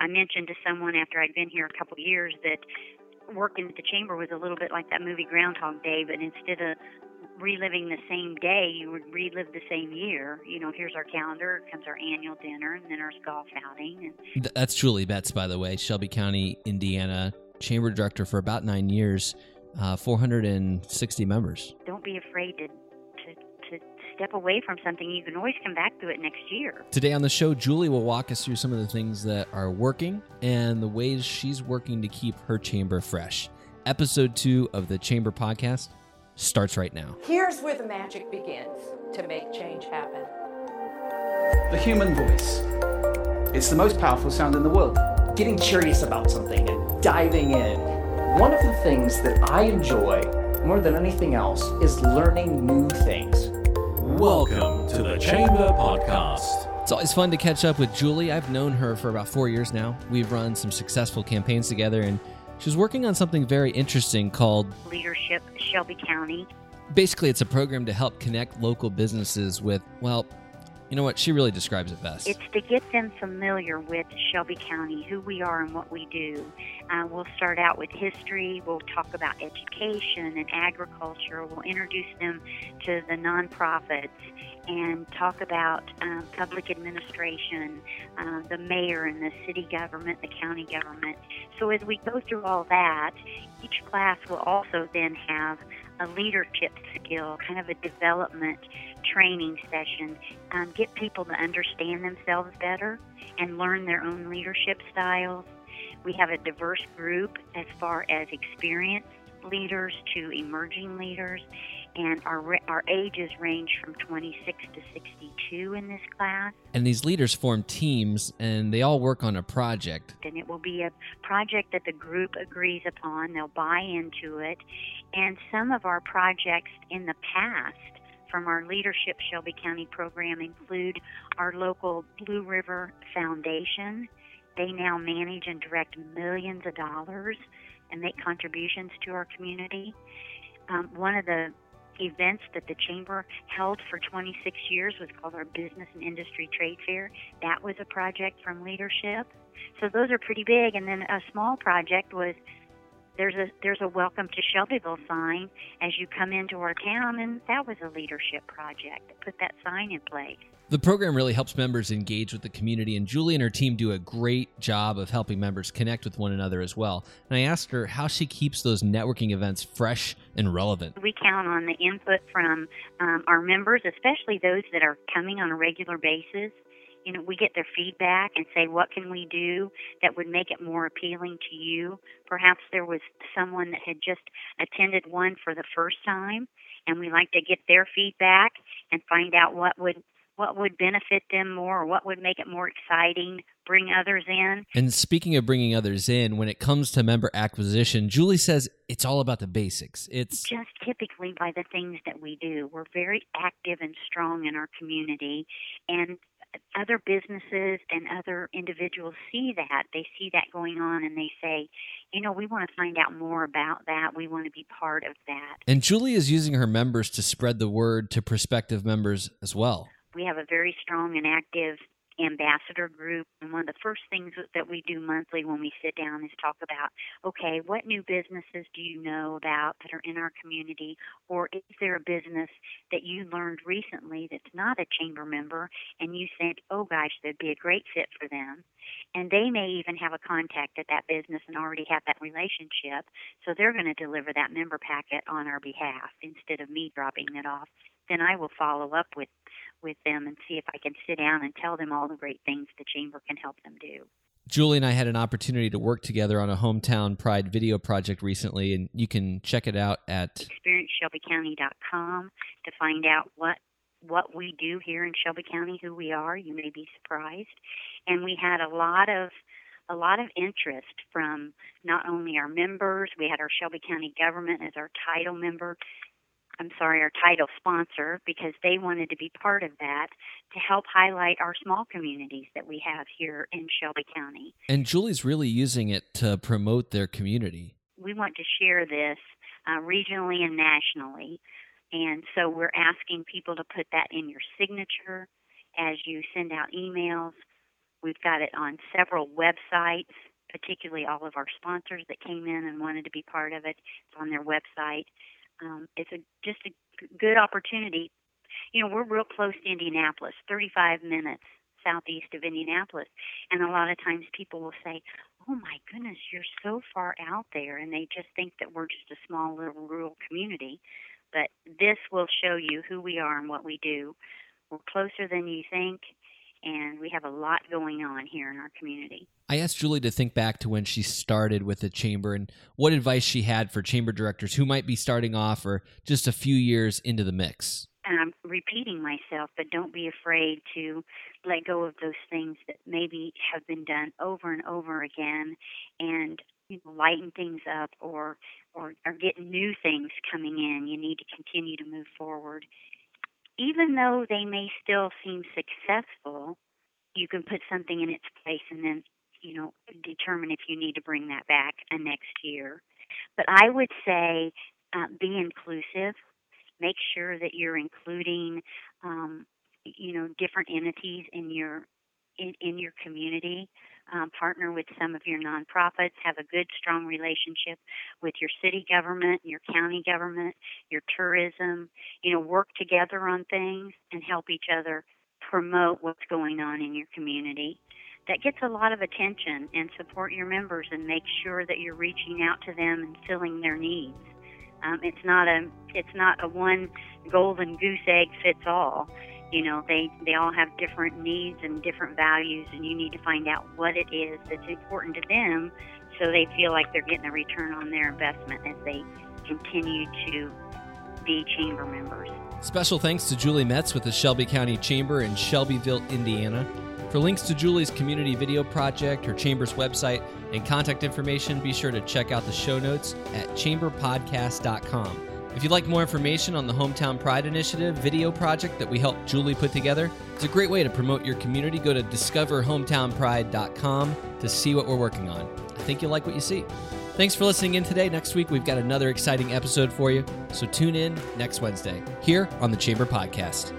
I mentioned to someone after I'd been here a couple of years that working at the chamber was a little bit like that movie Groundhog Day, but instead of reliving the same day, you would relive the same year. You know, here's our calendar, comes our annual dinner, and then our golf outing. And That's Julie Metz, by the way, Shelby County, Indiana, chamber director for about nine years, uh, 460 members. Don't be afraid to step away from something. You can always come back to it next year. Today on the show, Julie will walk us through some of the things that are working and the ways she's working to keep her chamber fresh. Episode two of the Chamber Podcast starts right now. Here's where the magic begins to make change happen. The human voice. It's the most powerful sound in the world. Getting curious about something and diving in. One of the things that I enjoy more than anything else is learning new things. Welcome to the Chamber Podcast. It's always fun to catch up with Julie. I've known her for about four years now. We've run some successful campaigns together, and she's working on something very interesting called Leadership Shelby County. Basically, it's a program to help connect local businesses with, well, you know what? She really describes it best. It's to get them familiar with Shelby County, who we are and what we do. Uh, we'll start out with history. We'll talk about education and agriculture. We'll introduce them to the nonprofits and talk about um, public administration, uh, the mayor and the city government, the county government. So as we go through all that, each class will also then have a leadership skill, kind of a development training session, um, get people to understand themselves better and learn their own leadership styles. We have a diverse group as far as experienced leaders to emerging leaders, and our our ages range from 26 to 62 in this class. And these leaders form teams, and they all work on a project. And it will be a project that the group agrees upon. They'll buy into it, and some of our projects in the past from our Leadership Shelby County program include our local Blue River Foundation. They now manage and direct millions of dollars and make contributions to our community. Um, one of the events that the chamber held for 26 years was called our Business and Industry Trade Fair. That was a project from leadership. So those are pretty big. And then a small project was there's a there's a welcome to Shelbyville sign as you come into our town, and that was a leadership project that put that sign in place. The program really helps members engage with the community, and Julie and her team do a great job of helping members connect with one another as well. And I asked her how she keeps those networking events fresh and relevant. We count on the input from um, our members, especially those that are coming on a regular basis you know, we get their feedback and say, what can we do that would make it more appealing to you? Perhaps there was someone that had just attended one for the first time, and we like to get their feedback and find out what would what would benefit them more or what would make it more exciting bring others in. And speaking of bringing others in when it comes to member acquisition julie says it's all about the basics. It's just typically by the things that we do. We're very active and strong in our community and other businesses and other individuals see that. They see that going on and they say, you know, we want to find out more about that. We want to be part of that. And Julie is using her members to spread the word to prospective members as well. We have a very strong and active ambassador group. And one of the first things that we do monthly when we sit down is talk about okay, what new businesses do you know about that are in our community? Or is there a business that you learned recently that's not a chamber member and you think, oh gosh, that'd be a great fit for them? And they may even have a contact at that business and already have that relationship. So they're going to deliver that member packet on our behalf instead of me dropping it off. Then I will follow up with with them and see if I can sit down and tell them all the great things the chamber can help them do. Julie and I had an opportunity to work together on a hometown pride video project recently, and you can check it out at experienceshelbycounty.com to find out what what we do here in Shelby County, who we are. You may be surprised, and we had a lot of a lot of interest from not only our members, we had our Shelby County government as our title member, I'm sorry, our title sponsor because they wanted to be part of that to help highlight our small communities that we have here in Shelby County. And Julie's really using it to promote their community. We want to share this uh, regionally and nationally. And so we're asking people to put that in your signature as you send out emails We've got it on several websites, particularly all of our sponsors that came in and wanted to be part of it. It's on their website. Um, it's a, just a good opportunity. You know, we're real close to Indianapolis, 35 minutes southeast of Indianapolis. And a lot of times people will say, Oh my goodness, you're so far out there. And they just think that we're just a small little rural community. But this will show you who we are and what we do. We're closer than you think, and we have a lot going on here in our community. I asked Julie to think back to when she started with the chamber and what advice she had for chamber directors who might be starting off or just a few years into the mix. And I'm repeating myself, but don't be afraid to let go of those things that maybe have been done over and over again and you know, lighten things up or, or or get new things coming in. You need to continue to move forward. Even though they may still seem successful, you can put something in its place and then you know determine if you need to bring that back a next year. But I would say uh, be inclusive. Make sure that you're including um, you know different entities in your in, in your community um, partner with some of your nonprofits have a good strong relationship with your city government your county government your tourism you know work together on things and help each other promote what's going on in your community. That gets a lot of attention and support your members and make sure that you're reaching out to them and filling their needs. Um, it's not a it's not a one golden goose egg fits all you know they they all have different needs and different values and you need to find out what it is that's important to them so they feel like they're getting a return on their investment as they continue to be chamber members. Special thanks to Julie Metz with the Shelby County Chamber in Shelbyville, Indiana. For links to Julie's community video project, her chamber's website, and contact information, be sure to check out the show notes at chamberpodcast.com. If you'd like more information on the Hometown Pride Initiative video project that we helped Julie put together, it's a great way to promote your community. Go to discoverhometownpride.com to see what we're working on. I think you'll like what you see. Thanks for listening in today. Next week, we've got another exciting episode for you. So tune in next Wednesday here on the Chamber Podcast.